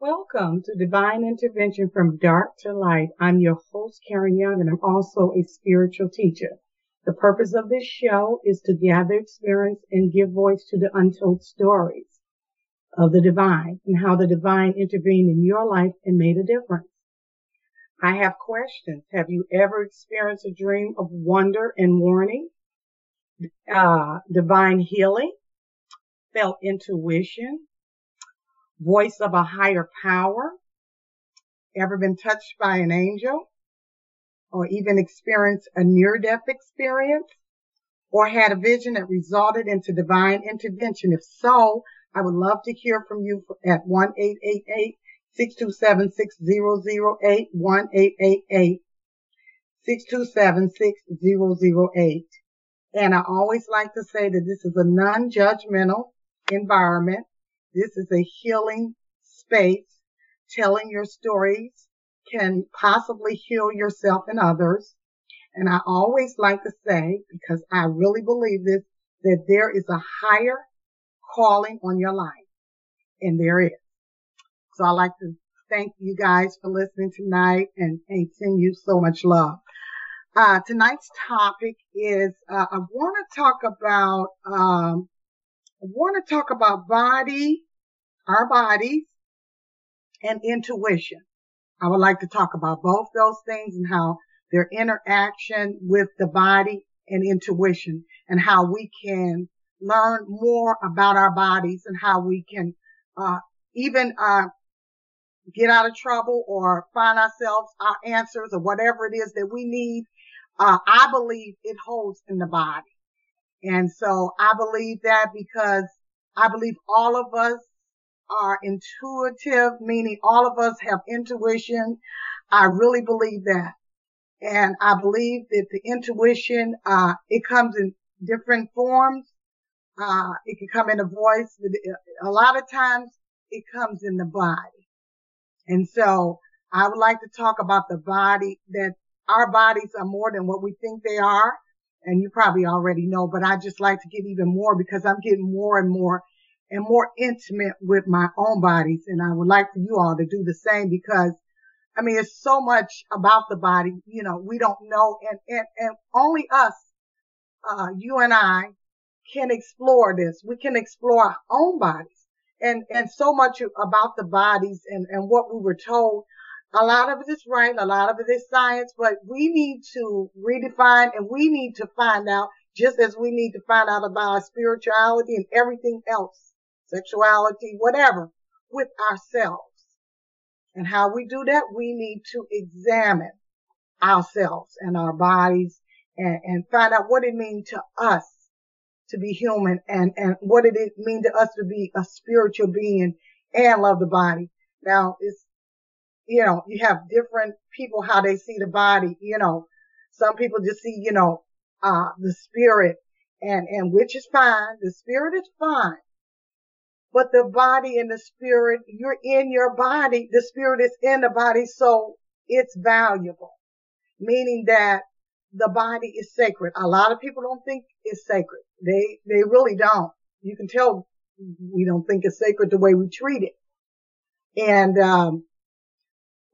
Welcome to Divine Intervention from Dark to Light. I'm your host, Karen Young, and I'm also a spiritual teacher. The purpose of this show is to gather experience and give voice to the untold stories of the divine and how the divine intervened in your life and made a difference. I have questions. Have you ever experienced a dream of wonder and warning? Uh, divine healing? Felt intuition? Voice of a higher power? Ever been touched by an angel? Or even experienced a near death experience? Or had a vision that resulted into divine intervention? If so, I would love to hear from you at 1 627 6008 1 627 6008 And I always like to say that this is a non-judgmental environment this is a healing space. Telling your stories can possibly heal yourself and others. And I always like to say, because I really believe this, that there is a higher calling on your life. And there is. So I like to thank you guys for listening tonight and, and send you so much love. Uh, tonight's topic is, uh, I want to talk about, um, I want to talk about body our bodies and intuition. I would like to talk about both those things and how their interaction with the body and intuition and how we can learn more about our bodies and how we can uh, even uh, get out of trouble or find ourselves our answers or whatever it is that we need. Uh, I believe it holds in the body. And so I believe that because I believe all of us are intuitive, meaning all of us have intuition. I really believe that. And I believe that the intuition, uh, it comes in different forms. Uh, it can come in a voice. A lot of times it comes in the body. And so I would like to talk about the body that our bodies are more than what we think they are. And you probably already know, but I just like to get even more because I'm getting more and more and more intimate with my own bodies. And I would like for you all to do the same because I mean, it's so much about the body, you know, we don't know and, and, and only us, uh, you and I can explore this. We can explore our own bodies and, and so much about the bodies and, and what we were told. A lot of it is right. A lot of it is science, but we need to redefine and we need to find out just as we need to find out about our spirituality and everything else sexuality, whatever, with ourselves. And how we do that, we need to examine ourselves and our bodies and, and find out what it means to us to be human and, and what it mean to us to be a spiritual being and love the body. Now it's, you know, you have different people how they see the body, you know, some people just see, you know, uh, the spirit and, and which is fine. The spirit is fine but the body and the spirit, you're in your body. The spirit is in the body. So it's valuable, meaning that the body is sacred. A lot of people don't think it's sacred. They, they really don't. You can tell we don't think it's sacred the way we treat it. And, um,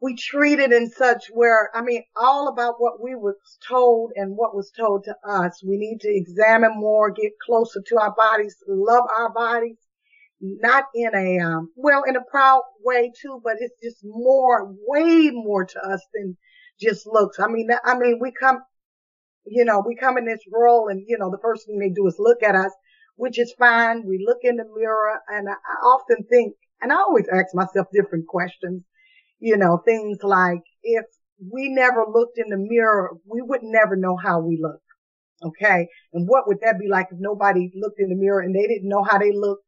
we treat it in such where, I mean, all about what we was told and what was told to us. We need to examine more, get closer to our bodies, love our bodies, not in a um, well in a proud way too, but it's just more, way more to us than just looks. I mean, I mean, we come, you know, we come in this role, and you know, the first thing they do is look at us, which is fine. We look in the mirror, and I often think, and I always ask myself different questions, you know, things like if we never looked in the mirror, we would never know how we look. Okay. And what would that be like if nobody looked in the mirror and they didn't know how they looked?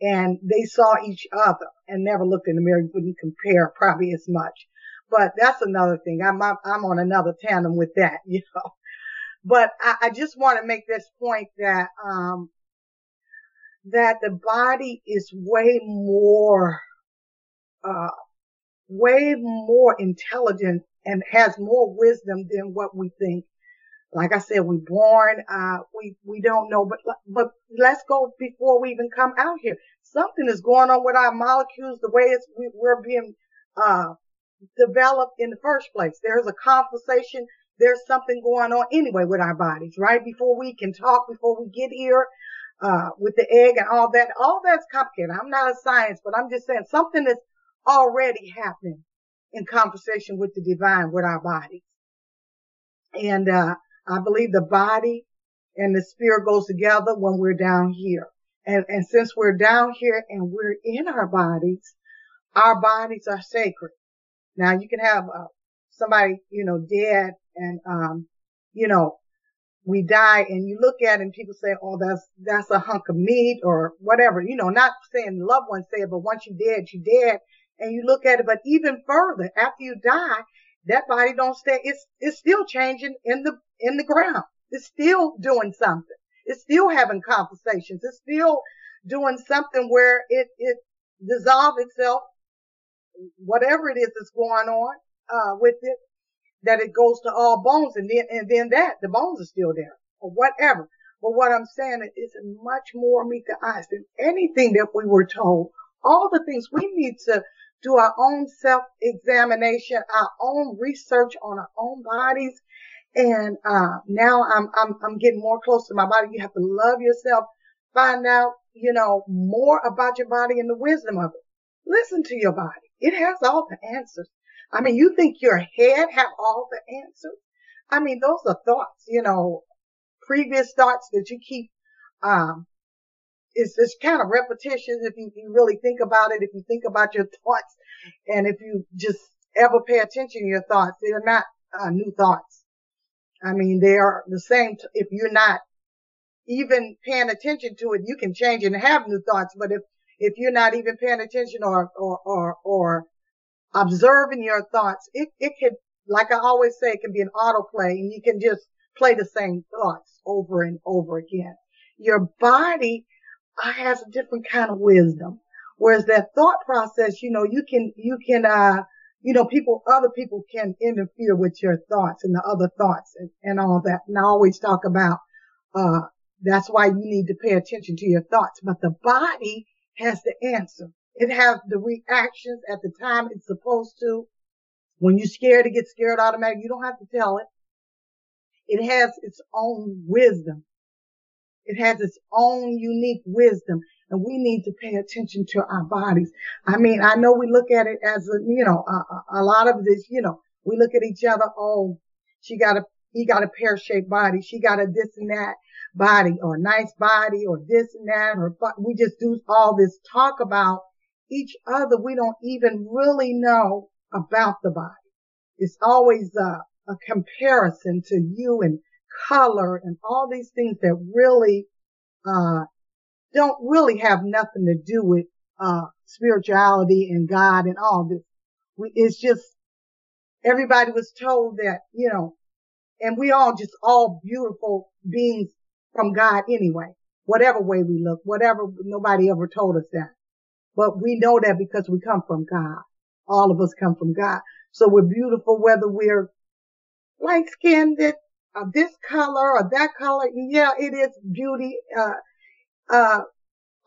and they saw each other and never looked in the mirror. You wouldn't compare probably as much. But that's another thing. I'm, I'm on another tandem with that, you know. But I, I just want to make this point that, um, that the body is way more, uh, way more intelligent and has more wisdom than what we think. like I said, we're born, uh, we, we don't know, but, but let's go before we even come out here. Something is going on with our molecules, the way it's, we, we're being, uh, developed in the first place. There's a conversation. There's something going on anyway with our bodies, right? Before we can talk, before we get here, uh, with the egg and all that, all that's complicated. I'm not a science, but I'm just saying something is already happening in conversation with the divine, with our bodies. And, uh, I believe the body and the spirit goes together when we're down here. And, and since we're down here and we're in our bodies, our bodies are sacred. Now you can have uh, somebody, you know, dead and, um, you know, we die and you look at it and people say, oh, that's, that's a hunk of meat or whatever, you know, not saying loved ones say it, but once you're dead, you're dead. And you look at it, but even further, after you die, that body don't stay, it's, it's still changing in the, in the ground. It's still doing something. It's still having conversations. It's still doing something where it, it dissolves itself, whatever it is that's going on, uh, with it, that it goes to all bones and then, and then that, the bones are still there or whatever. But what I'm saying is much more meet the eyes than anything that we were told. All the things we need to do our own self examination, our own research on our own bodies. And, uh, now I'm, I'm, I'm getting more close to my body. You have to love yourself, find out, you know, more about your body and the wisdom of it. Listen to your body. It has all the answers. I mean, you think your head have all the answers? I mean, those are thoughts, you know, previous thoughts that you keep, um, it's, it's kind of repetitious if you, you really think about it, if you think about your thoughts and if you just ever pay attention to your thoughts, they're not uh, new thoughts. I mean, they are the same. T- if you're not even paying attention to it, you can change and have new thoughts. But if, if you're not even paying attention or, or, or, or observing your thoughts, it, it could, like I always say, it can be an autoplay and you can just play the same thoughts over and over again. Your body has a different kind of wisdom. Whereas that thought process, you know, you can, you can, uh, you know, people, other people can interfere with your thoughts and the other thoughts and, and all that. And I always talk about, uh, that's why you need to pay attention to your thoughts. But the body has the answer. It has the reactions at the time it's supposed to. When you're scared, it gets scared automatically. You don't have to tell it. It has its own wisdom. It has its own unique wisdom and we need to pay attention to our bodies. I mean, I know we look at it as a, you know, a, a lot of this, you know, we look at each other. Oh, she got a, he got a pear shaped body. She got a this and that body or a nice body or this and that or we just do all this talk about each other. We don't even really know about the body. It's always a, a comparison to you and color and all these things that really, uh, don't really have nothing to do with, uh, spirituality and God and all this. We, it's just, everybody was told that, you know, and we all just all beautiful beings from God anyway, whatever way we look, whatever, nobody ever told us that. But we know that because we come from God. All of us come from God. So we're beautiful whether we're light skinned, uh, this color or that color. Yeah, it is beauty. Uh, uh,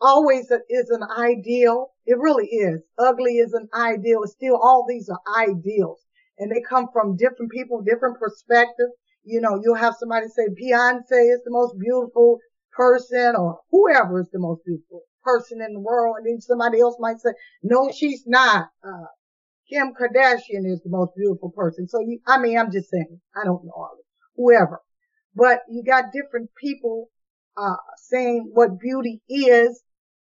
always is an ideal. It really is. Ugly is an ideal. It's still all these are ideals and they come from different people, different perspectives. You know, you'll have somebody say Beyonce is the most beautiful person or whoever is the most beautiful person in the world. And then somebody else might say, no, she's not. Uh, Kim Kardashian is the most beautiful person. So you, I mean, I'm just saying, I don't know all whoever, but you got different people, uh, saying what beauty is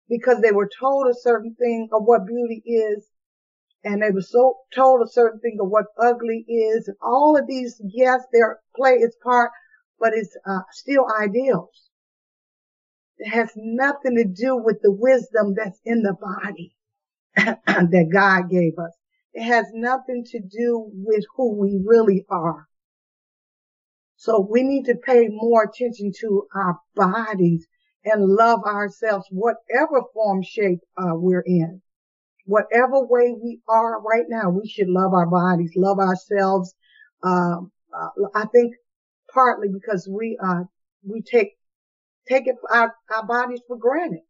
because they were told a certain thing of what beauty is. And they were so told a certain thing of what ugly is. And all of these, yes, they play its part, but it's uh, still ideals. It has nothing to do with the wisdom that's in the body that God gave us. It has nothing to do with who we really are. So we need to pay more attention to our bodies and love ourselves, whatever form, shape uh, we're in. Whatever way we are right now, we should love our bodies, love ourselves. Um, uh, I think partly because we, uh, we take, take it, our, our bodies for granted.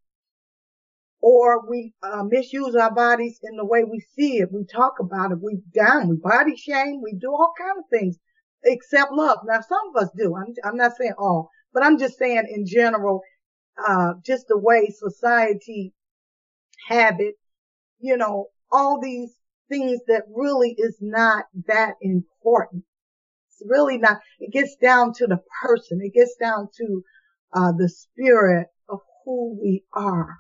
Or we uh, misuse our bodies in the way we see it. We talk about it. We down. We body shame. We do all kind of things except love. Now, some of us do. I'm, I'm not saying all, but I'm just saying in general, uh, just the way society habit, you know, all these things that really is not that important. It's really not, it gets down to the person. It gets down to, uh, the spirit of who we are.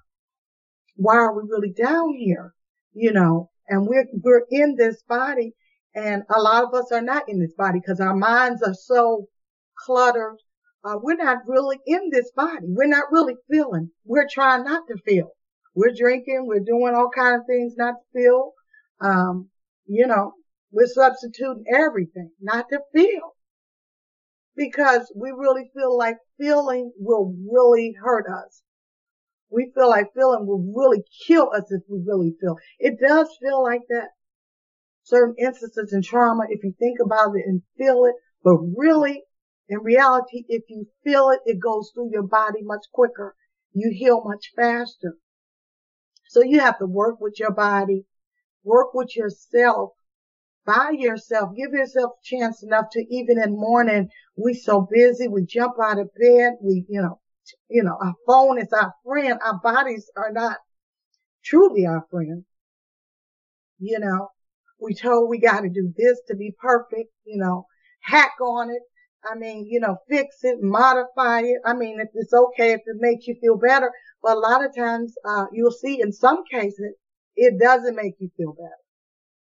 Why are we really down here? You know, and we're, we're in this body and a lot of us are not in this body because our minds are so cluttered. Uh, we're not really in this body. We're not really feeling. We're trying not to feel. We're drinking. We're doing all kinds of things not to feel. Um, you know, we're substituting everything not to feel because we really feel like feeling will really hurt us. We feel like feeling will really kill us if we really feel. It does feel like that. Certain instances in trauma, if you think about it and feel it, but really, in reality, if you feel it, it goes through your body much quicker. You heal much faster. So you have to work with your body, work with yourself, by yourself, give yourself a chance enough to even in morning, we so busy, we jump out of bed, we, you know, you know, our phone is our friend. Our bodies are not truly our friend. You know, we told we got to do this to be perfect, you know, hack on it. I mean, you know, fix it, modify it. I mean, if it's okay, if it makes you feel better. But a lot of times, uh, you'll see in some cases, it doesn't make you feel better.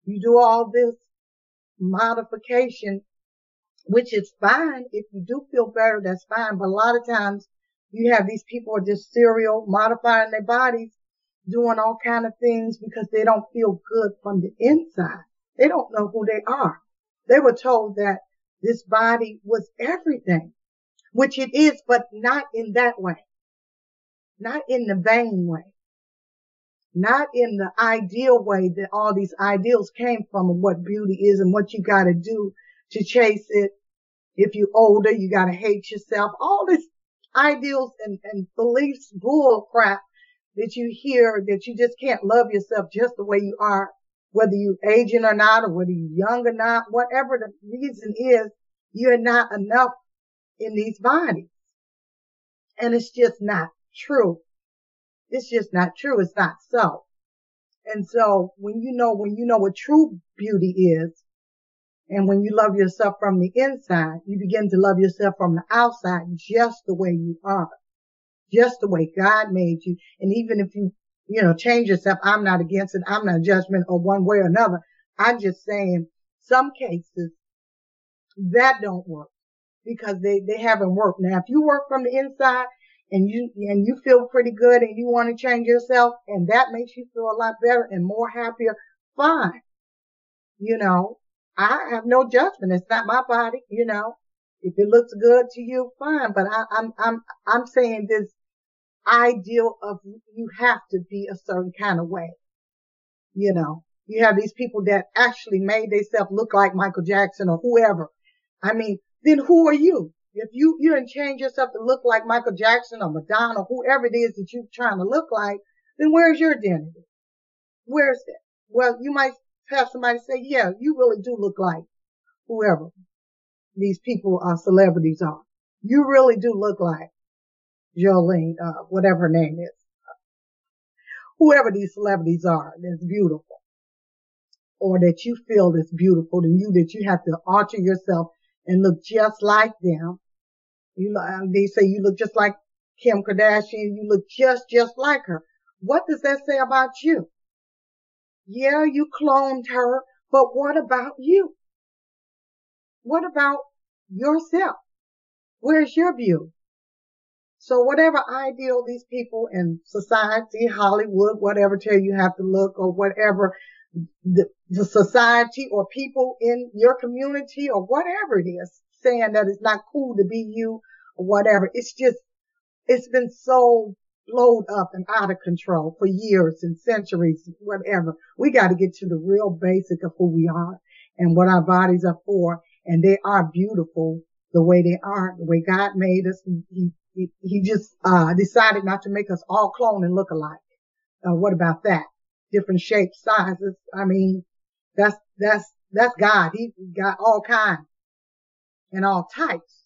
You do all this modification, which is fine. If you do feel better, that's fine. But a lot of times you have these people are just serial modifying their bodies, doing all kind of things because they don't feel good from the inside. They don't know who they are. They were told that this body was everything, which it is, but not in that way. Not in the vain way. Not in the ideal way that all these ideals came from of what beauty is and what you gotta do to chase it. If you're older, you gotta hate yourself. All this ideals and, and beliefs bull crap that you hear that you just can't love yourself just the way you are, whether you're aging or not, or whether you're young or not, whatever the reason is, you're not enough in these bodies. And it's just not true. It's just not true. It's not so. And so when you know, when you know what true beauty is, and when you love yourself from the inside, you begin to love yourself from the outside just the way you are. Just the way God made you. And even if you, you know, change yourself, I'm not against it. I'm not judgment or one way or another. I'm just saying some cases that don't work because they, they haven't worked. Now, if you work from the inside and you, and you feel pretty good and you want to change yourself and that makes you feel a lot better and more happier, fine. You know, I have no judgment. It's not my body, you know. If it looks good to you, fine. But I, I'm, I'm, I'm saying this ideal of you have to be a certain kind of way. You know, you have these people that actually made themselves look like Michael Jackson or whoever. I mean, then who are you? If you, you didn't change yourself to look like Michael Jackson or Madonna, or whoever it is that you're trying to look like, then where's your identity? Where's that? Well, you might have somebody say, yeah, you really do look like whoever these people are celebrities are. You really do look like Jolene, uh, whatever her name is. Whoever these celebrities are that's beautiful. Or that you feel that's beautiful to you, that you have to alter yourself and look just like them. You know, they say you look just like Kim Kardashian, you look just, just like her. What does that say about you? Yeah, you cloned her, but what about you? What about yourself? Where's your view? So whatever ideal these people in society, Hollywood, whatever tell you have to look or whatever the, the society or people in your community or whatever it is saying that it's not cool to be you or whatever. It's just, it's been so blowed up and out of control for years and centuries, whatever. We got to get to the real basic of who we are and what our bodies are for. And they are beautiful the way they are, the way God made us. He, he, just, uh, decided not to make us all clone and look alike. Uh, what about that? Different shapes, sizes. I mean, that's, that's, that's God. He got all kinds and all types.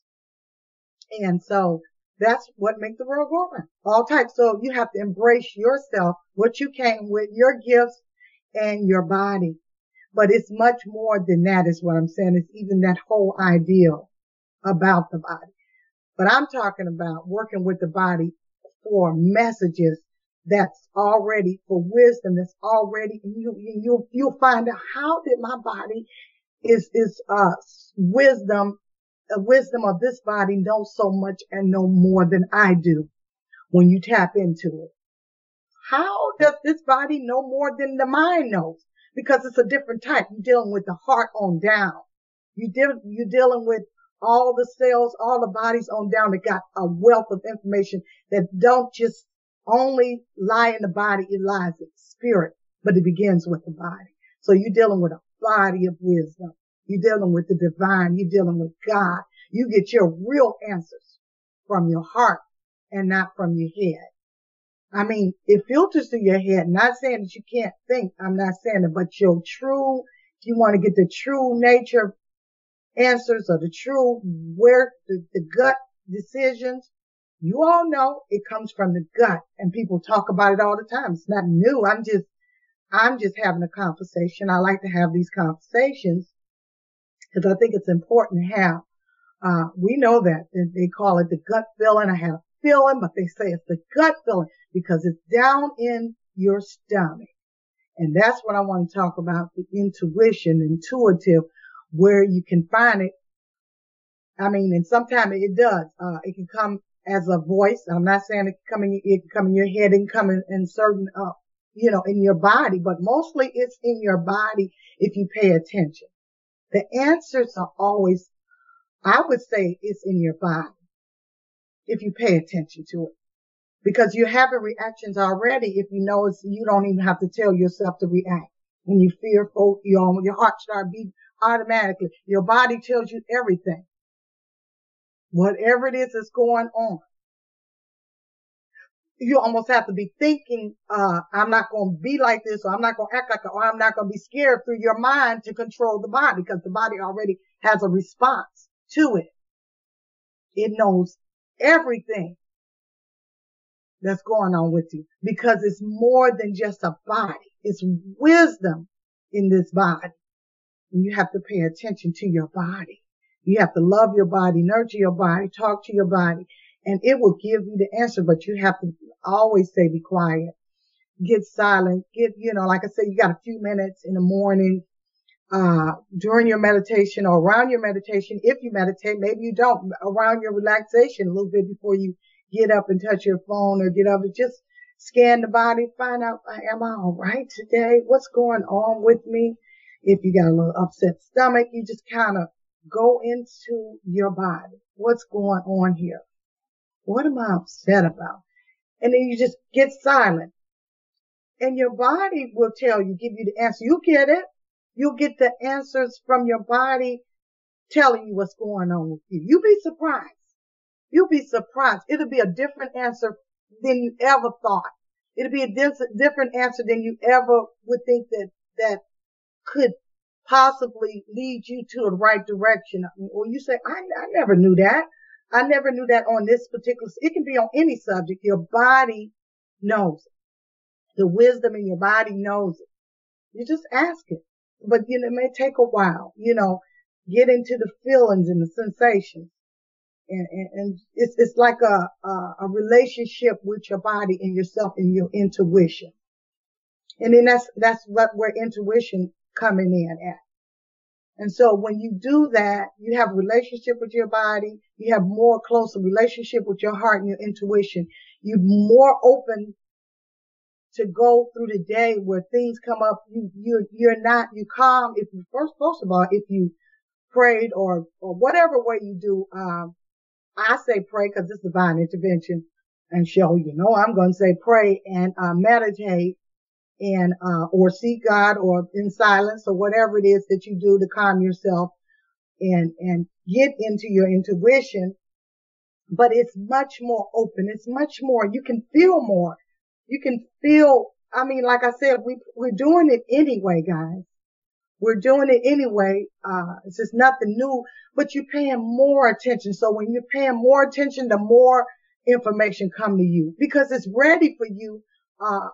And so that's what makes the world go around. All types. So you have to embrace yourself, what you came with, your gifts and your body. But it's much more than that is what I'm saying. It's even that whole ideal about the body. But I'm talking about working with the body for messages that's already for wisdom that's already you you you'll find out how did my body is is uh wisdom uh, wisdom of this body know so much and know more than I do when you tap into it. How does this body know more than the mind knows? Because it's a different type. You're dealing with the heart on down. You deal, you're dealing with all the cells, all the bodies on down that got a wealth of information that don't just only lie in the body, it lies in the spirit, but it begins with the body. So you're dealing with a body of wisdom. You're dealing with the divine. You're dealing with God. You get your real answers from your heart and not from your head. I mean, it filters through your head. Not saying that you can't think. I'm not saying it, but your true, if you want to get the true nature answers or the true where the, the gut decisions, you all know it comes from the gut and people talk about it all the time. It's not new. I'm just, I'm just having a conversation. I like to have these conversations because I think it's important to have. Uh, we know that they call it the gut feeling. I have a feeling, but they say it's the gut feeling because it's down in your stomach. And that's what I want to talk about, the intuition, intuitive, where you can find it. I mean, and sometimes it does. Uh, it can come as a voice. I'm not saying it can come in, it can come in your head and come in, in certain, uh, you know, in your body, but mostly it's in your body if you pay attention. The answers are always, I would say it's in your body if you pay attention to it because you're having reactions already. If you know it's, you don't even have to tell yourself to react. When you're fearful, your, your heart start beating automatically. Your body tells you everything. Whatever it is that's going on. You almost have to be thinking, uh, I'm not going to be like this or I'm not going to act like or I'm not going to be scared through your mind to control the body because the body already has a response to it. It knows everything that's going on with you because it's more than just a body. It's wisdom in this body. You have to pay attention to your body. You have to love your body, nurture your body, talk to your body, and it will give you the answer, but you have to always say be quiet. Get silent. Get, you know, like I said, you got a few minutes in the morning, uh, during your meditation or around your meditation. If you meditate, maybe you don't around your relaxation a little bit before you get up and touch your phone or get up and just scan the body, find out, am I all right today? What's going on with me? If you got a little upset stomach, you just kind of go into your body. What's going on here? What am I upset about? And then you just get silent. And your body will tell you, give you the answer. You get it. You'll get the answers from your body telling you what's going on with you. You'll be surprised. You'll be surprised. It'll be a different answer than you ever thought. It'll be a different answer than you ever would think that, that could possibly lead you to the right direction. Or you say, I, I never knew that. I never knew that on this particular, it can be on any subject. Your body knows it. The wisdom in your body knows it. You just ask it. But you know, it may take a while, you know, get into the feelings and the sensations and, and, and it's, it's like a, a, a relationship with your body and yourself and your intuition. And then that's, that's what where intuition coming in at. And so when you do that, you have a relationship with your body. You have more closer relationship with your heart and your intuition. You're more open to go through the day where things come up. You, you, you're not, you calm. If you first, first of all, if you prayed or, or whatever way you do, um, I say pray because it's divine intervention and show, you know, I'm going to say pray and uh, meditate and, uh, or seek God or in silence or whatever it is that you do to calm yourself and, and get into your intuition. But it's much more open. It's much more, you can feel more. You can feel, I mean, like I said, we, we're doing it anyway, guys. We're doing it anyway. Uh, it's just nothing new, but you're paying more attention. So when you're paying more attention, the more information come to you because it's ready for you. Uh,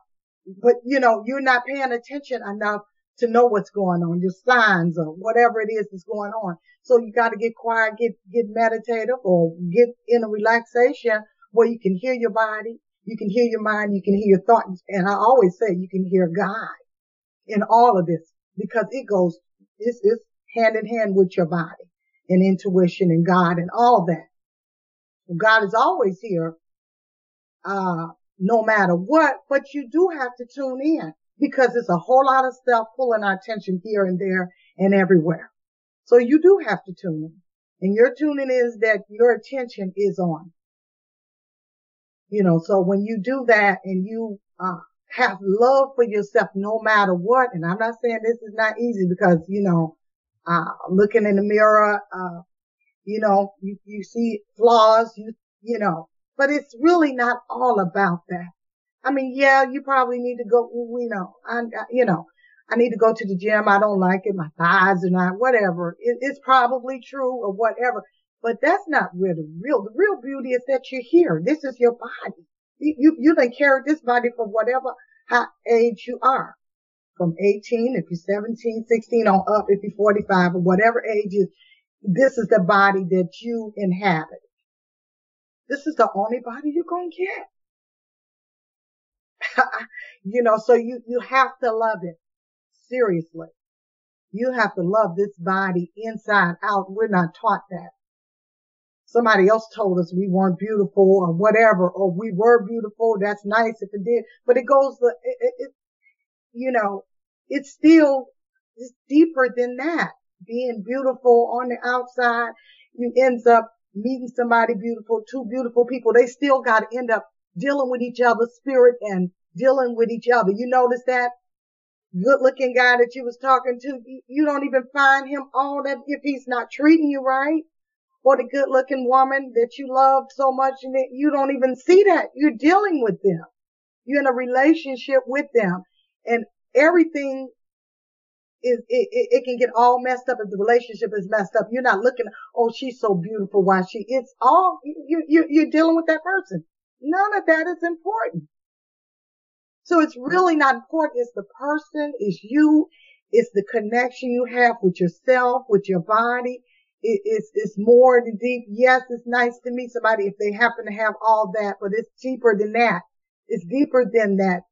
but you know, you're not paying attention enough to know what's going on, your signs or whatever it is that's going on. So you got to get quiet, get, get meditative or get in a relaxation where you can hear your body, you can hear your mind, you can hear your thoughts. And I always say you can hear God in all of this because it goes, it's, it's hand in hand with your body and intuition and God and all that. God is always here, uh, no matter what, but you do have to tune in because it's a whole lot of stuff pulling our attention here and there and everywhere. So you do have to tune in. And your tuning is that your attention is on. You know, so when you do that and you, uh, have love for yourself no matter what, and I'm not saying this is not easy because, you know, uh, looking in the mirror, uh, you know, you, you see flaws, you, you know, but it's really not all about that. I mean, yeah, you probably need to go, you know, I, you know, I need to go to the gym. I don't like it. My thighs are not, whatever. It, it's probably true or whatever, but that's not where the real, the real beauty is that you're here. This is your body. You, you, you carry this body for whatever age you are. From 18, if you're 17, 16 on up, if you're 45 or whatever age is, this is the body that you inhabit. This is the only body you're going to get. you know, so you, you have to love it. Seriously. You have to love this body inside out. We're not taught that. Somebody else told us we weren't beautiful or whatever, or we were beautiful. That's nice if it did, but it goes, it, it, it you know, it's still it's deeper than that. Being beautiful on the outside, you ends up meeting somebody beautiful, two beautiful people. They still got to end up dealing with each other's spirit and dealing with each other. You notice that good looking guy that you was talking to, you don't even find him all that if he's not treating you right. Or the good looking woman that you love so much and you don't even see that. You're dealing with them. You're in a relationship with them and everything it, it, it, can get all messed up if the relationship is messed up. You're not looking, oh, she's so beautiful. Why she, it's all, you, you, you're dealing with that person. None of that is important. So it's really not important. It's the person, it's you, it's the connection you have with yourself, with your body. It, it's, it's more than deep. Yes, it's nice to meet somebody if they happen to have all that, but it's deeper than that. It's deeper than that,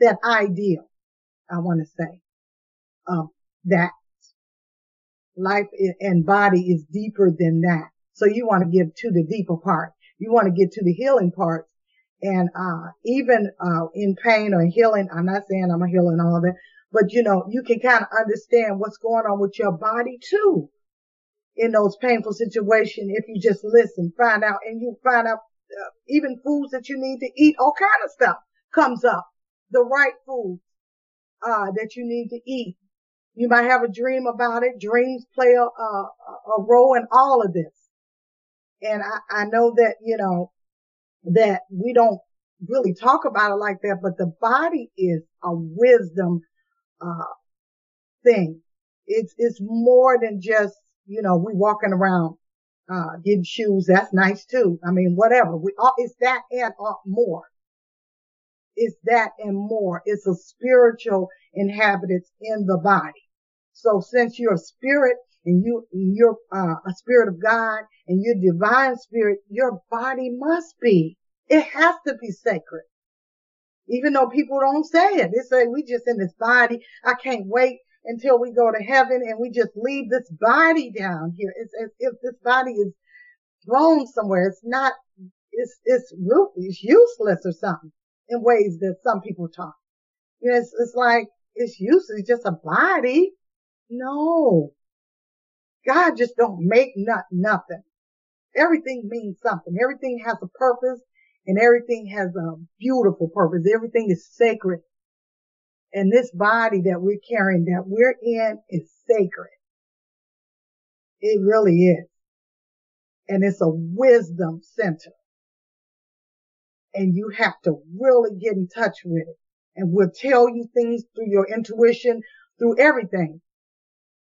that ideal, I want to say um, that life and body is deeper than that. So you want to get to the deeper part. You want to get to the healing parts. And, uh, even, uh, in pain or healing, I'm not saying I'm a healing all that, but you know, you can kind of understand what's going on with your body too in those painful situations if you just listen, find out, and you find out uh, even foods that you need to eat, all kind of stuff comes up. The right food, uh, that you need to eat. You might have a dream about it. Dreams play a, a, a role in all of this. And I, I know that, you know, that we don't really talk about it like that, but the body is a wisdom, uh, thing. It's, it's more than just, you know, we walking around, uh, getting shoes. That's nice too. I mean, whatever. We all, it's that and more. It's that and more. It's a spiritual inhabitants in the body. So since you're a spirit and you, you're uh, a spirit of God and you're divine spirit, your body must be. It has to be sacred. Even though people don't say it. They say we just in this body. I can't wait until we go to heaven and we just leave this body down here. It's as if this body is thrown somewhere. It's not, it's, it's, it's useless or something in ways that some people talk. You know, it's, it's like, it's useless, just a body. No. God just don't make not, nothing. Everything means something. Everything has a purpose and everything has a beautiful purpose. Everything is sacred. And this body that we're carrying, that we're in is sacred. It really is. And it's a wisdom center. And you have to really get in touch with it. And we'll tell you things through your intuition, through everything.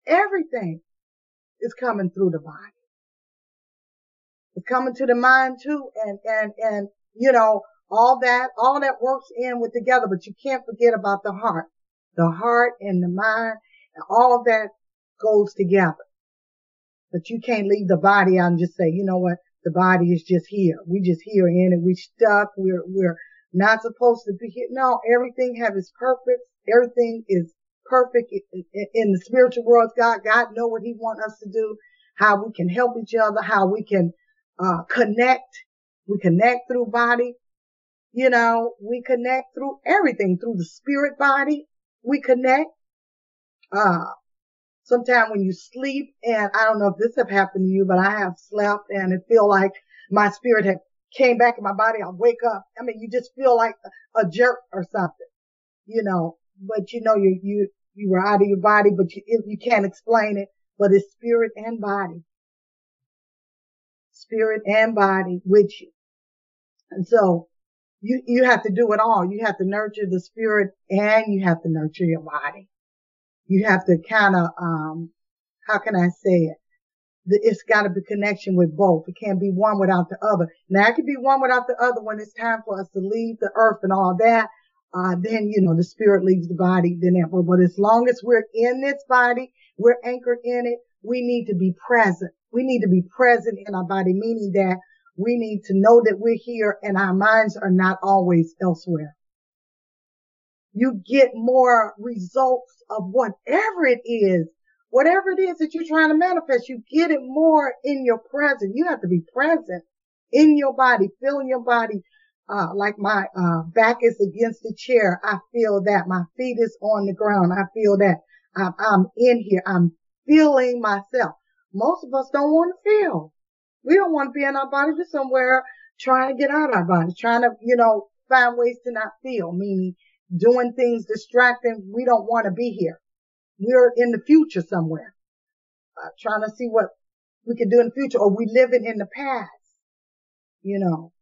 Everything is coming through the body. It's coming to the mind too. And, and, and, you know, all that, all that works in with together, but you can't forget about the heart. The heart and the mind, and all of that goes together. But you can't leave the body out and just say, you know what, the body is just here. We just here in it. We stuck. We're, we're not supposed to be here. No, everything has its purpose. Everything is perfect in the spiritual world. God, God know what he wants us to do, how we can help each other, how we can, uh, connect. We connect through body. You know, we connect through everything, through the spirit body. We connect. Uh, sometimes when you sleep and I don't know if this have happened to you, but I have slept and it feel like my spirit had came back in my body. I wake up. I mean, you just feel like a jerk or something, you know, but you know, you, you, you were out of your body, but you, you can't explain it, but it's spirit and body. Spirit and body with you. And so you, you have to do it all. You have to nurture the spirit and you have to nurture your body. You have to kind of, um, how can I say it? It's got to be connection with both. It can't be one without the other. Now it can be one without the other when it's time for us to leave the earth and all that. Uh, then, you know, the spirit leaves the body, then that, but as long as we're in this body, we're anchored in it, we need to be present. We need to be present in our body, meaning that we need to know that we're here and our minds are not always elsewhere. You get more results of whatever it is, whatever it is that you're trying to manifest. You get it more in your present. You have to be present in your body, feeling your body. Uh, like my, uh, back is against the chair. I feel that my feet is on the ground. I feel that I'm, I'm in here. I'm feeling myself. Most of us don't want to feel. We don't want to be in our bodies. We're somewhere trying to get out of our bodies, trying to, you know, find ways to not feel, meaning doing things distracting. We don't want to be here. We're in the future somewhere, uh, trying to see what we can do in the future, or we living in the past. You know,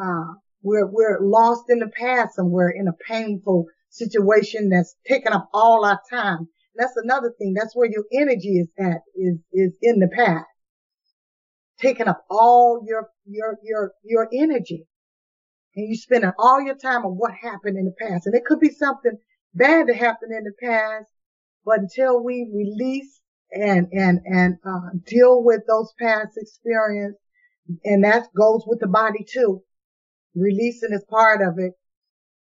uh, we're we're lost in the past and we're in a painful situation that's taking up all our time. That's another thing. That's where your energy is at, is is in the past taking up all your, your, your, your energy. And you spending all your time on what happened in the past. And it could be something bad that happened in the past, but until we release and, and, and, uh, deal with those past experience, and that goes with the body too. Releasing is part of it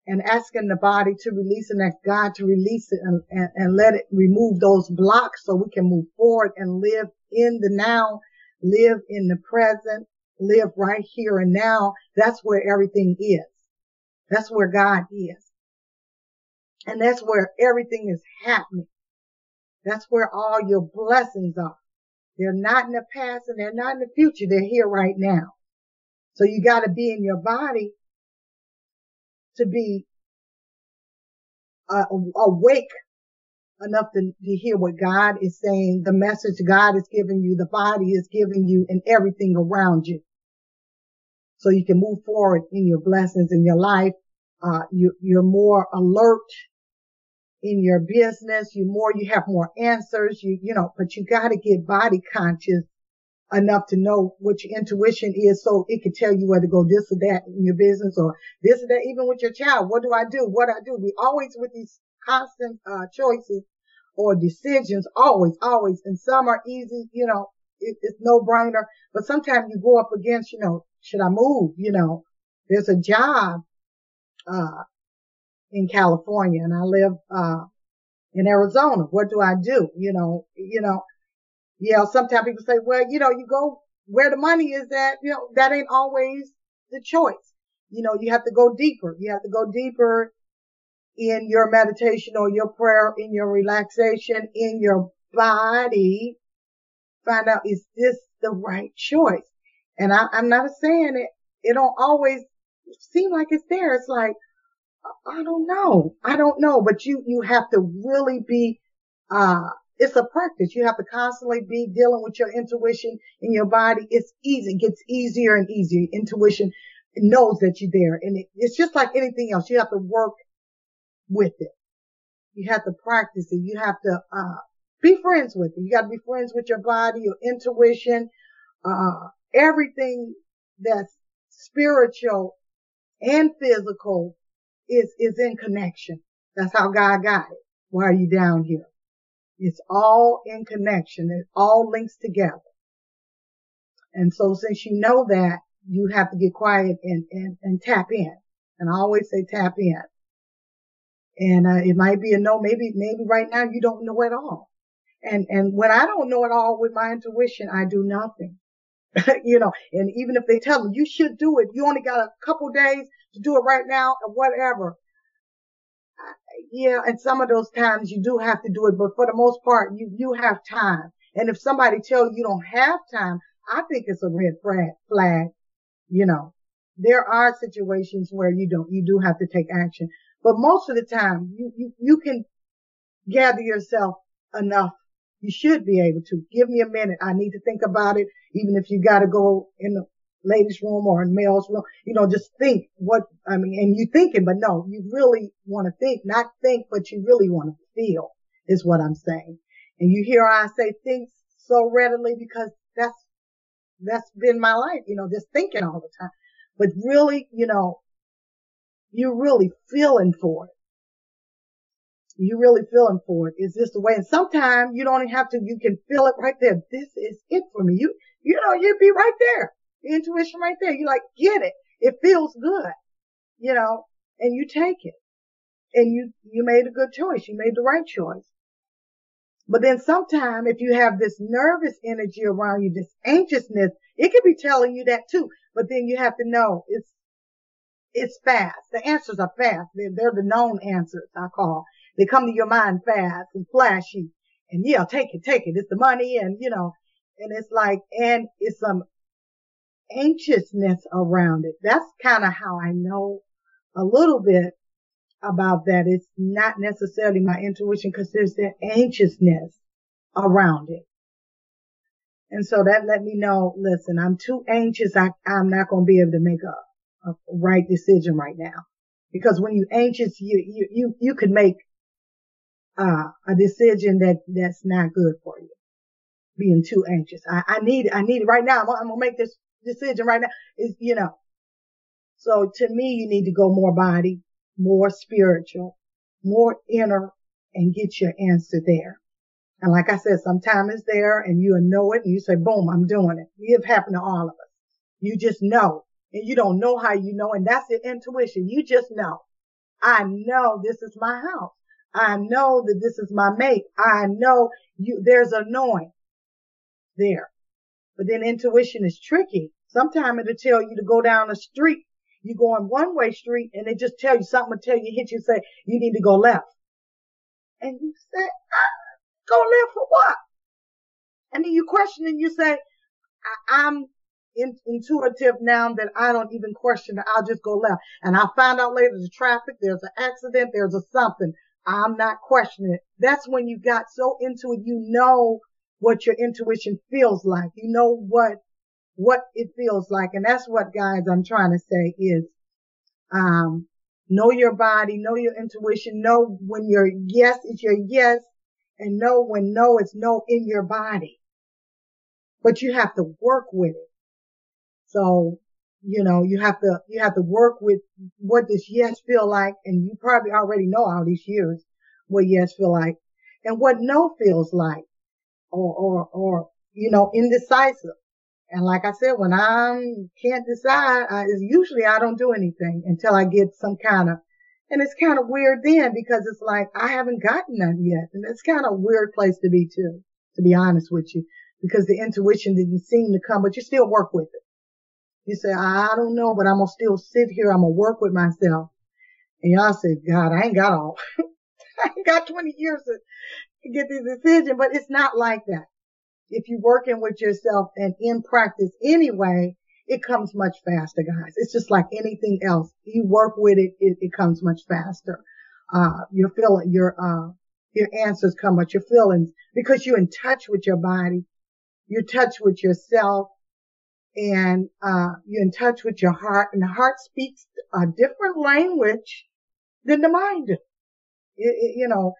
and asking the body to release and ask God to release it and, and, and, let it remove those blocks so we can move forward and live in the now live in the present, live right here and now. That's where everything is. That's where God is. And that's where everything is happening. That's where all your blessings are. They're not in the past and they're not in the future. They're here right now. So you got to be in your body to be uh, awake enough to, to hear what God is saying, the message God is giving you, the body is giving you, and everything around you. So you can move forward in your blessings in your life. Uh, you, you're more alert in your business. You more, you have more answers. You, you know, but you got to get body conscious enough to know what your intuition is so it can tell you where to go this or that in your business or this or that even with your child. What do I do? What do I do? We always with these constant uh, choices or decisions always, always. And some are easy, you know, it, it's no brainer. But sometimes you go up against, you know, should I move? You know, there's a job, uh, in California and I live, uh, in Arizona. What do I do? You know, you know, yeah, sometimes people say, well, you know, you go where the money is at, you know, that ain't always the choice. You know, you have to go deeper. You have to go deeper in your meditation or your prayer, in your relaxation, in your body. Find out, is this the right choice? And I, am not saying it, it don't always seem like it's there. It's like, I don't know. I don't know, but you, you have to really be, uh, it's a practice. You have to constantly be dealing with your intuition in your body. It's easy. It gets easier and easier. Intuition knows that you're there. And it, it's just like anything else. You have to work with it. You have to practice it. You have to, uh, be friends with it. You got to be friends with your body, your intuition, uh, everything that's spiritual and physical is, is in connection. That's how God got it. Why are you down here? It's all in connection. It all links together. And so since you know that, you have to get quiet and, and, and tap in. And I always say tap in. And uh, it might be a no, maybe, maybe right now you don't know at all. And, and when I don't know at all with my intuition, I do nothing. you know, and even if they tell me you should do it, you only got a couple days to do it right now or whatever. Yeah, and some of those times you do have to do it, but for the most part, you, you have time. And if somebody tells you you don't have time, I think it's a red flag. You know, there are situations where you don't, you do have to take action, but most of the time you, you, you can gather yourself enough you should be able to. Give me a minute. I need to think about it. Even if you got to go in the ladies room or in male's room, you know, just think what, I mean, and you thinking, but no, you really want to think, not think, but you really want to feel is what I'm saying. And you hear I say things so readily because that's, that's been my life, you know, just thinking all the time. But really, you know, you're really feeling for it you really feeling for it. Is this the way? And sometimes you don't even have to, you can feel it right there. This is it for me. You, you know, you'd be right there. Intuition right there. You like, get it. It feels good, you know, and you take it and you, you made a good choice. You made the right choice. But then sometime if you have this nervous energy around you, this anxiousness, it could be telling you that too. But then you have to know it's, it's fast. The answers are fast. They're, they're the known answers I call. They come to your mind fast and flashy. And yeah, take it, take it. It's the money and you know, and it's like, and it's some anxiousness around it. That's kind of how I know a little bit about that. It's not necessarily my intuition because there's that anxiousness around it. And so that let me know, listen, I'm too anxious. I, I'm not going to be able to make a, a right decision right now. Because when you're anxious, you, you, you, you could make uh, a decision that that's not good for you. Being too anxious. I, I need I need it right now. I'm, I'm gonna make this decision right now. Is you know. So to me, you need to go more body, more spiritual, more inner, and get your answer there. And like I said, sometime it's there, and you know it, and you say, "Boom, I'm doing it." It happened to all of us. You just know, and you don't know how you know, and that's your intuition. You just know. I know this is my house. I know that this is my mate. I know you, there's a knowing there. But then intuition is tricky. Sometimes it'll tell you to go down a street. You go on one way street and it just tell you something will tell you, hit you, say, you need to go left. And you say, ah, go left for what? And then you question and you say, I- am in- intuitive now that I don't even question it. I'll just go left. And I'll find out later the traffic, there's an accident, there's a something. I'm not questioning it. That's when you got so into it, you know what your intuition feels like. You know what, what it feels like. And that's what guys I'm trying to say is, um, know your body, know your intuition, know when your yes is your yes and know when no is no in your body. But you have to work with it. So you know, you have to, you have to work with what does yes feel like. And you probably already know all these years what yes feel like and what no feels like or, or, or, you know, indecisive. And like I said, when I can't decide, I, usually I don't do anything until I get some kind of, and it's kind of weird then because it's like I haven't gotten none yet. And it's kind of a weird place to be too, to be honest with you, because the intuition didn't seem to come, but you still work with it. You say, I don't know, but I'm gonna still sit here. I'm gonna work with myself. And y'all say, God, I ain't got all, I got 20 years to get this decision, but it's not like that. If you're working with yourself and in practice anyway, it comes much faster, guys. It's just like anything else. You work with it, it, it comes much faster. Uh, you're feeling, your, uh, your answers come, but your feelings, because you're in touch with your body, you're in touch with yourself, and uh, you're in touch with your heart, and the heart speaks a different language than the mind. It, you know,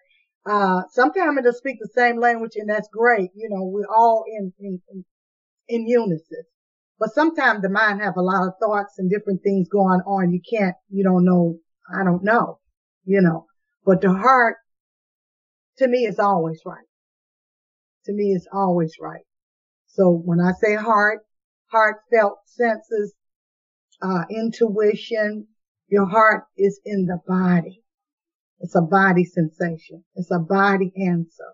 uh, sometimes it'll speak the same language, and that's great. You know, we're all in in in, in unison. But sometimes the mind have a lot of thoughts and different things going on. You can't, you don't know. I don't know, you know. But the heart, to me, is always right. To me, is always right. So when I say heart, heartfelt senses, uh, intuition, your heart is in the body. It's a body sensation. It's a body answer,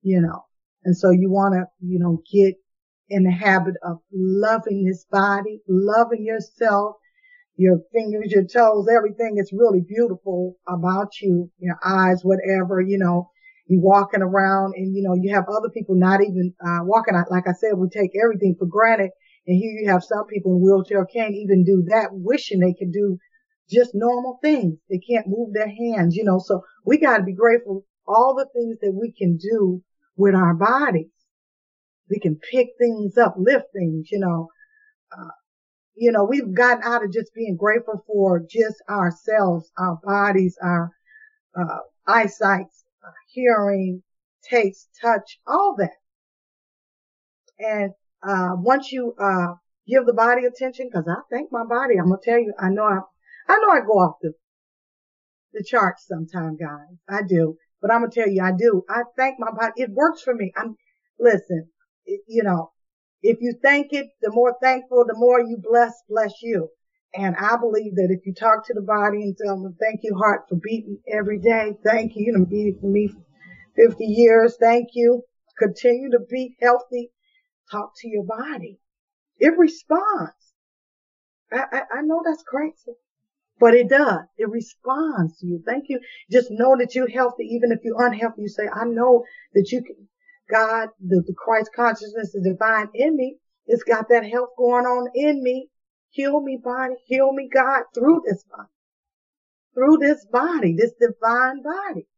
you know. And so you want to, you know, get in the habit of loving this body, loving yourself, your fingers, your toes, everything is really beautiful about you, your eyes, whatever, you know, you walking around and, you know, you have other people not even, uh, walking out. Like I said, we take everything for granted. And here you have some people in wheelchair can't even do that, wishing they could do just normal things. They can't move their hands, you know, so we got to be grateful all the things that we can do with our bodies. We can pick things up, lift things, you know. Uh, you know, we've gotten out of just being grateful for just ourselves, our bodies, our uh, eyesight, uh, hearing, taste, touch, all that. And uh, once you uh, give the body attention, because I thank my body, I'm gonna tell you, I know I, I know I go off the the charts sometimes, guys. I do, but I'm gonna tell you, I do. I thank my body. It works for me. I'm listen you know, if you thank it, the more thankful, the more you bless, bless you. And I believe that if you talk to the body and tell them, thank you, heart, for beating every day. Thank you. You know, beating for me 50 years. Thank you. Continue to be healthy. Talk to your body. It responds. I, I, I know that's crazy, but it does. It responds to you. Thank you. Just know that you're healthy. Even if you're unhealthy, you say, I know that you can, God, the, the Christ consciousness, the divine in me, it's got that health going on in me. Heal me body, heal me God through this body, through this body, this divine body.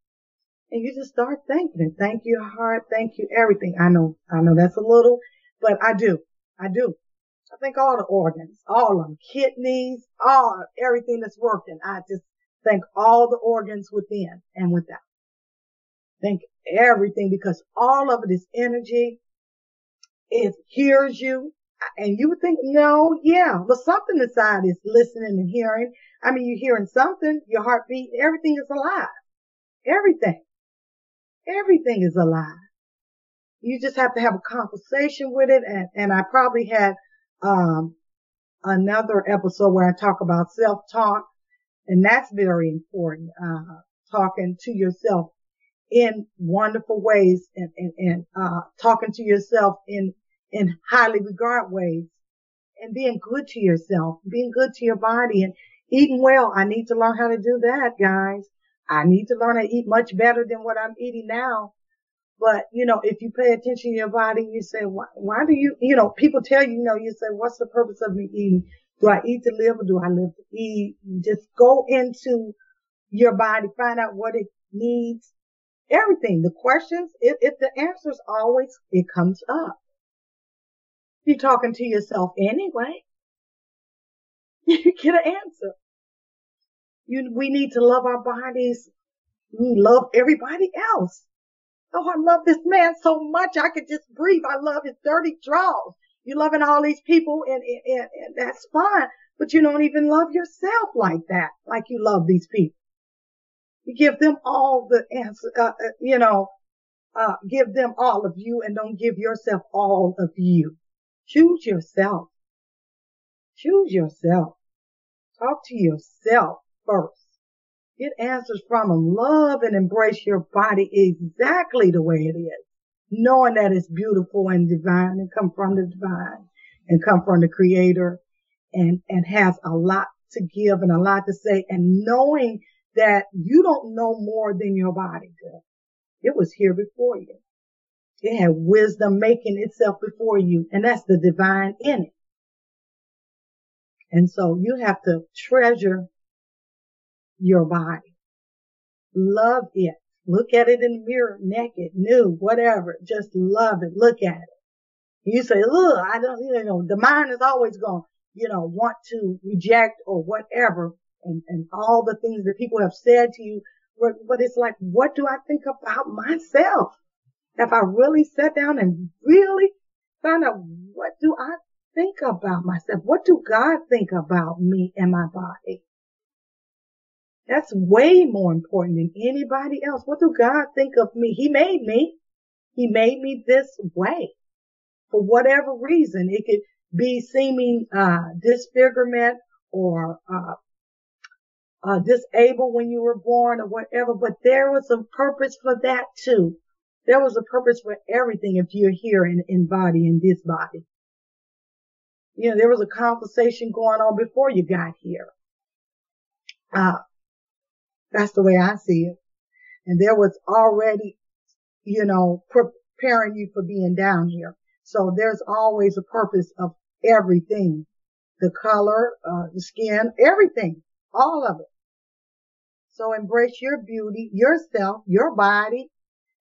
And you just start thanking it. Thank you heart. Thank you everything. I know, I know that's a little, but I do. I do. I think all the organs, all of them, kidneys, all, everything that's working. I just thank all the organs within and without. Thank everything because all of it is energy. It hears you. And you would think, no, yeah, but something inside is listening and hearing. I mean, you're hearing something, your heartbeat, everything is alive. Everything. Everything is alive. You just have to have a conversation with it. And, and I probably had, um, another episode where I talk about self-talk and that's very important. Uh, talking to yourself in wonderful ways and, and, and uh, talking to yourself in, in highly regard ways and being good to yourself, being good to your body and eating well. I need to learn how to do that, guys. I need to learn to eat much better than what I'm eating now. But, you know, if you pay attention to your body, you say, why, why do you, you know, people tell you, you know, you say, what's the purpose of me eating? Do I eat to live or do I live to eat? Just go into your body, find out what it needs Everything. The questions, if, if the answers always, it comes up. You're talking to yourself anyway. You get an answer. You, we need to love our bodies. We love everybody else. Oh, I love this man so much. I could just breathe. I love his dirty draws. You're loving all these people and, and, and that's fine, but you don't even love yourself like that, like you love these people. You give them all the answer, uh, uh, you know, uh, give them all of you and don't give yourself all of you. Choose yourself. Choose yourself. Talk to yourself first. Get answers from. Love and embrace your body exactly the way it is. Knowing that it's beautiful and divine and come from the divine and come from the creator and, and has a lot to give and a lot to say and knowing that you don't know more than your body does. It was here before you. It had wisdom making itself before you, and that's the divine in it. And so you have to treasure your body. Love it. Look at it in the mirror, naked, new, whatever. Just love it. Look at it. You say, look, I don't, you know, the mind is always going, you know, want to reject or whatever and, and all the things that people have said to you. But, but it's like, what do I think about myself? If I really sat down and really find out what do I think about myself? What do God think about me and my body? That's way more important than anybody else. What do God think of me? He made me. He made me this way for whatever reason. It could be seeming, uh, disfigurement or, uh, uh, disabled when you were born or whatever, but there was a purpose for that too. There was a purpose for everything if you're here in, in body, in this body. You know, there was a conversation going on before you got here. Uh, that's the way I see it. And there was already, you know, preparing you for being down here. So there's always a purpose of everything. The color, uh, the skin, everything, all of it. So embrace your beauty, yourself, your body,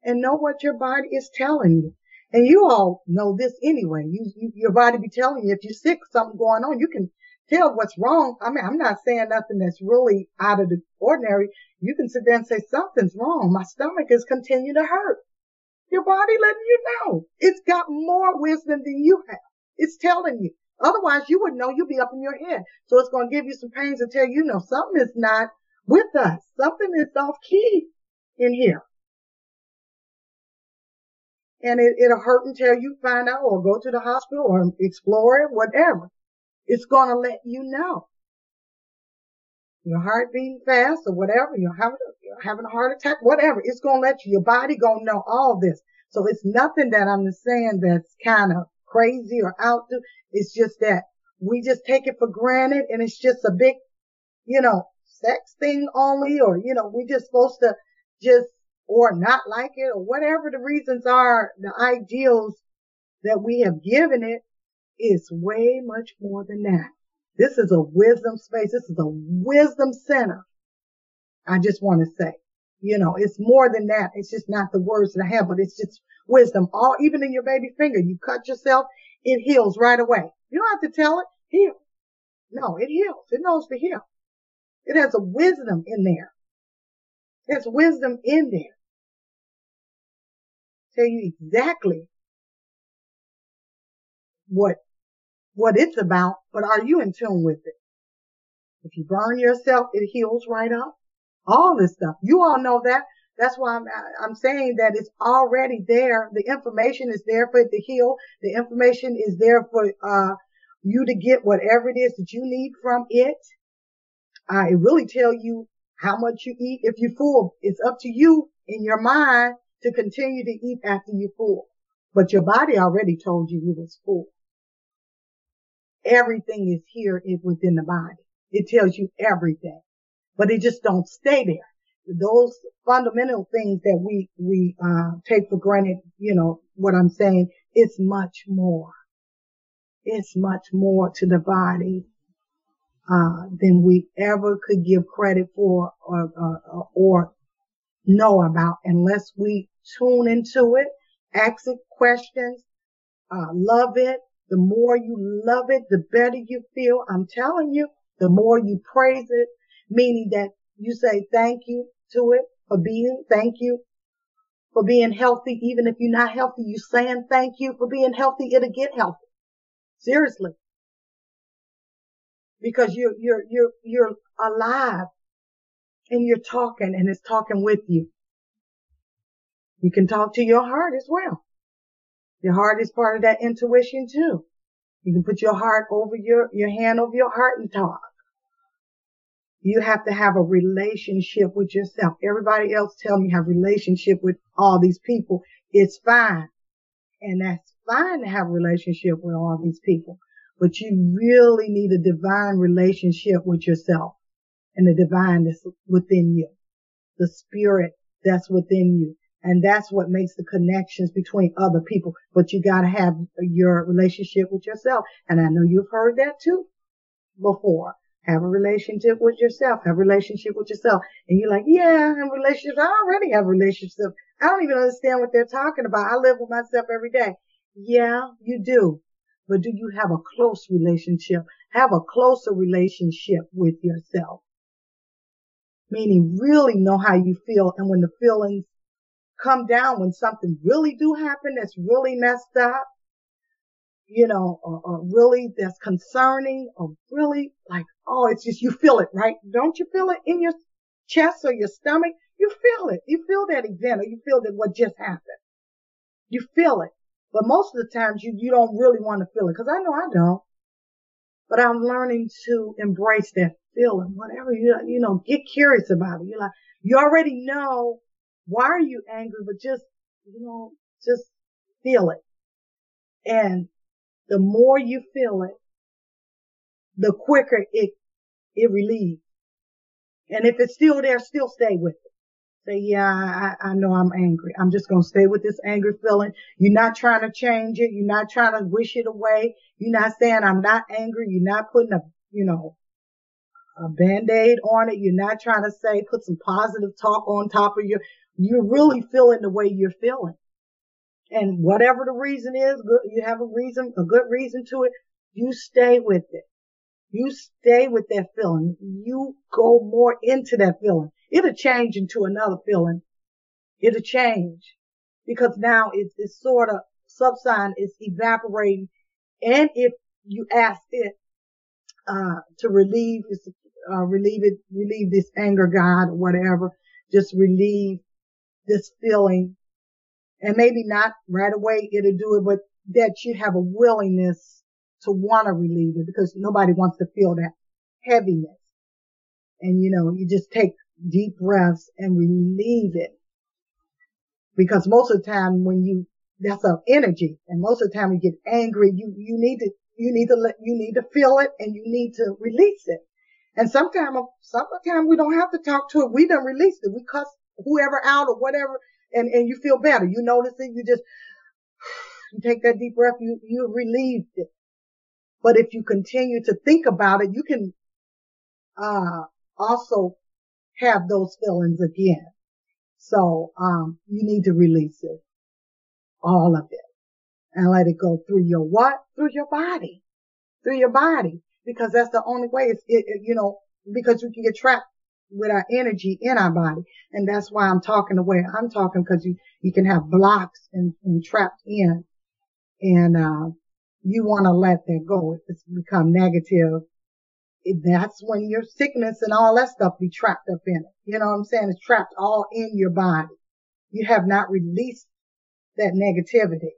and know what your body is telling you. And you all know this anyway. You, you, your body be telling you if you're sick, something going on. You can tell what's wrong. I mean, I'm not saying nothing that's really out of the ordinary. You can sit there and say something's wrong. My stomach is continuing to hurt. Your body letting you know. It's got more wisdom than you have. It's telling you. Otherwise, you would know you'd be up in your head. So it's going to give you some pains and tell you, know, something is not with us. Something is off key in here. And it, it'll hurt until you find out or go to the hospital or explore it, whatever. It's going to let you know. Your heart beating fast or whatever, you're having, a, you're having a heart attack, whatever. It's going to let you, your body going to know all this. So it's nothing that I'm saying that's kind of crazy or out there. It's just that we just take it for granted and it's just a big, you know, sex thing only or, you know, we just supposed to just, or not like it or whatever the reasons are, the ideals that we have given it is way much more than that. This is a wisdom space. This is a wisdom center. I just want to say, you know, it's more than that. It's just not the words that I have, but it's just wisdom. All, even in your baby finger, you cut yourself, it heals right away. You don't have to tell it, heal. No, it heals. It knows to heal. It has a wisdom in there. There's wisdom in there. Tell you exactly what what it's about, but are you in tune with it? If you burn yourself, it heals right up. All this stuff. You all know that. That's why I'm, I'm saying that it's already there. The information is there for it to heal. The information is there for, uh, you to get whatever it is that you need from it. Uh, it really tell you how much you eat. If you're full, it's up to you in your mind to continue to eat after you're full. But your body already told you you was full everything is here within the body. It tells you everything, but it just don't stay there. Those fundamental things that we, we, uh, take for granted, you know, what I'm saying, it's much more. It's much more to the body, uh, than we ever could give credit for or, or, or know about unless we tune into it, ask it questions, uh, love it, the more you love it, the better you feel. I'm telling you, the more you praise it, meaning that you say thank you to it for being, thank you for being healthy. Even if you're not healthy, you saying thank you for being healthy. It'll get healthy. Seriously. Because you're, you're, you're, you're alive and you're talking and it's talking with you. You can talk to your heart as well. Your heart is part of that intuition too. You can put your heart over your, your hand over your heart and talk. You have to have a relationship with yourself. Everybody else tell me have relationship with all these people. It's fine. And that's fine to have relationship with all these people. But you really need a divine relationship with yourself and the divine that's within you. The spirit that's within you. And that's what makes the connections between other people. But you gotta have your relationship with yourself. And I know you've heard that too before. Have a relationship with yourself. Have a relationship with yourself. And you're like, yeah, I have relationships. I already have relationships. I don't even understand what they're talking about. I live with myself every day. Yeah, you do. But do you have a close relationship? Have a closer relationship with yourself. Meaning really know how you feel. And when the feelings come down, when something really do happen that's really messed up, you know, or, or really that's concerning or really like, oh, it's just, you feel it, right? Don't you feel it in your chest or your stomach? You feel it. You feel that event or you feel that what just happened. You feel it. But most of the times you, you don't really want to feel it because I know I don't. But I'm learning to embrace that feeling, whatever you, you know, get curious about it. You're like, you already know why are you angry, but just, you know, just feel it. And the more you feel it, the quicker it, it relieves. And if it's still there, still stay with it. Say, yeah, I, I know I'm angry. I'm just going to stay with this angry feeling. You're not trying to change it. You're not trying to wish it away. You're not saying I'm not angry. You're not putting a, you know, a band-aid on it. You're not trying to say, put some positive talk on top of your, you're really feeling the way you're feeling. And whatever the reason is, you have a reason, a good reason to it, you stay with it. You stay with that feeling. You go more into that feeling. It'll change into another feeling. It'll change because now it's, it's sort of subside is evaporating. And if you ask it, uh, to relieve, uh, relieve it, relieve this anger, God, or whatever, just relieve this feeling and maybe not right away it'll do it, but that you have a willingness to want to relieve it because nobody wants to feel that heaviness. And you know, you just take deep breaths and relieve it. Because most of the time when you, that's an energy. And most of the time you get angry, you, you need to, you need to let, you need to feel it and you need to release it. And sometimes, sometimes we don't have to talk to it. We done released it. We cuss whoever out or whatever and, and you feel better. You notice it. You just, you take that deep breath. You, you relieved it. But if you continue to think about it, you can, uh, also have those feelings again. So, um, you need to release it. All of it. And let it go through your what? Through your body. Through your body. Because that's the only way it's, it, it, you know, because you can get trapped with our energy in our body. And that's why I'm talking the way I'm talking because you, you can have blocks and, and trapped in. And, uh, you want to let that go. It's become negative, that's when your sickness and all that stuff be trapped up in it. You know what I'm saying? It's trapped all in your body. You have not released that negativity.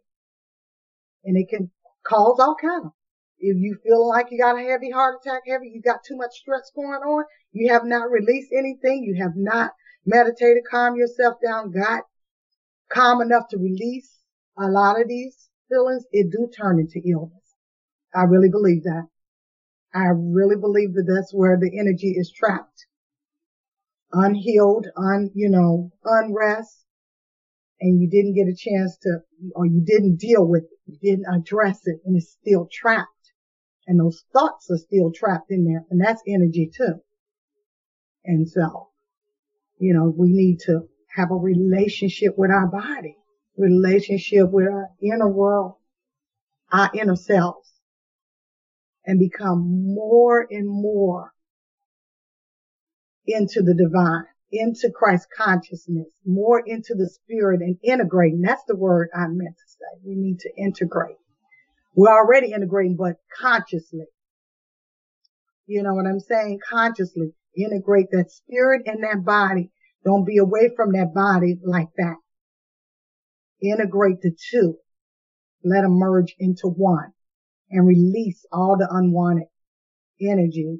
And it can cause all kind of if you feel like you got a heavy heart attack, heavy, you got too much stress going on, you have not released anything, you have not meditated, calm yourself down, got calm enough to release a lot of these feelings, it do turn into illness. I really believe that. I really believe that that's where the energy is trapped. Unhealed, un, you know, unrest, and you didn't get a chance to, or you didn't deal with it, you didn't address it, and it's still trapped. And those thoughts are still trapped in there. And that's energy too. And so, you know, we need to have a relationship with our body, relationship with our inner world, our inner selves, and become more and more into the divine, into Christ consciousness, more into the spirit and integrating. That's the word I meant to say. We need to integrate. We're already integrating, but consciously. You know what I'm saying? Consciously integrate that spirit and that body. Don't be away from that body like that. Integrate the two. Let them merge into one and release all the unwanted energy.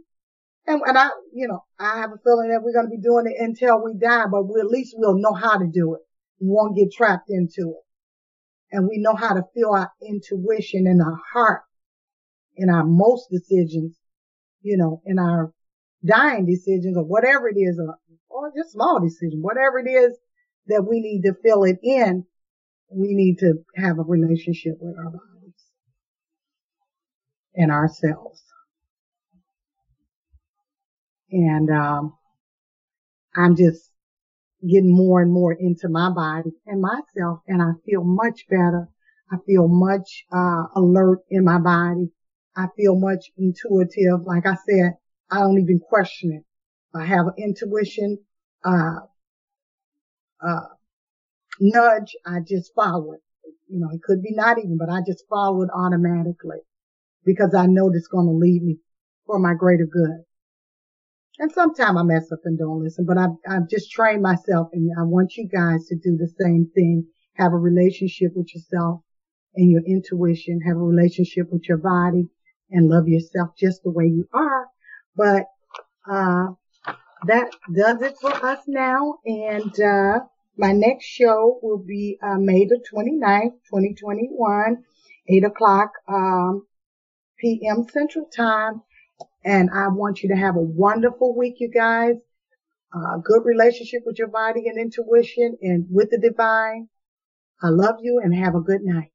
And, and I, you know, I have a feeling that we're going to be doing it until we die, but we at least we'll know how to do it. We won't get trapped into it and we know how to feel our intuition in our heart in our most decisions, you know, in our dying decisions or whatever it is, or, just small decisions, whatever it is that we need to fill it in, we need to have a relationship with our bodies and ourselves. And, um, I'm just getting more and more into my body and myself and I feel much better. I feel much, uh, alert in my body. I feel much intuitive. Like I said, I don't even question it. I have an intuition, uh, uh, nudge. I just follow it. You know, it could be not even, but I just follow it automatically because I know it's going to lead me for my greater good. And sometimes I mess up and don't listen, but I've, I've just trained myself and I want you guys to do the same thing. Have a relationship with yourself and your intuition. Have a relationship with your body and love yourself just the way you are. But, uh, that does it for us now. And, uh, my next show will be, uh, May the 29th, 2021, 8 o'clock, um, p.m. Central Time. And I want you to have a wonderful week, you guys. A good relationship with your body and intuition and with the divine. I love you and have a good night.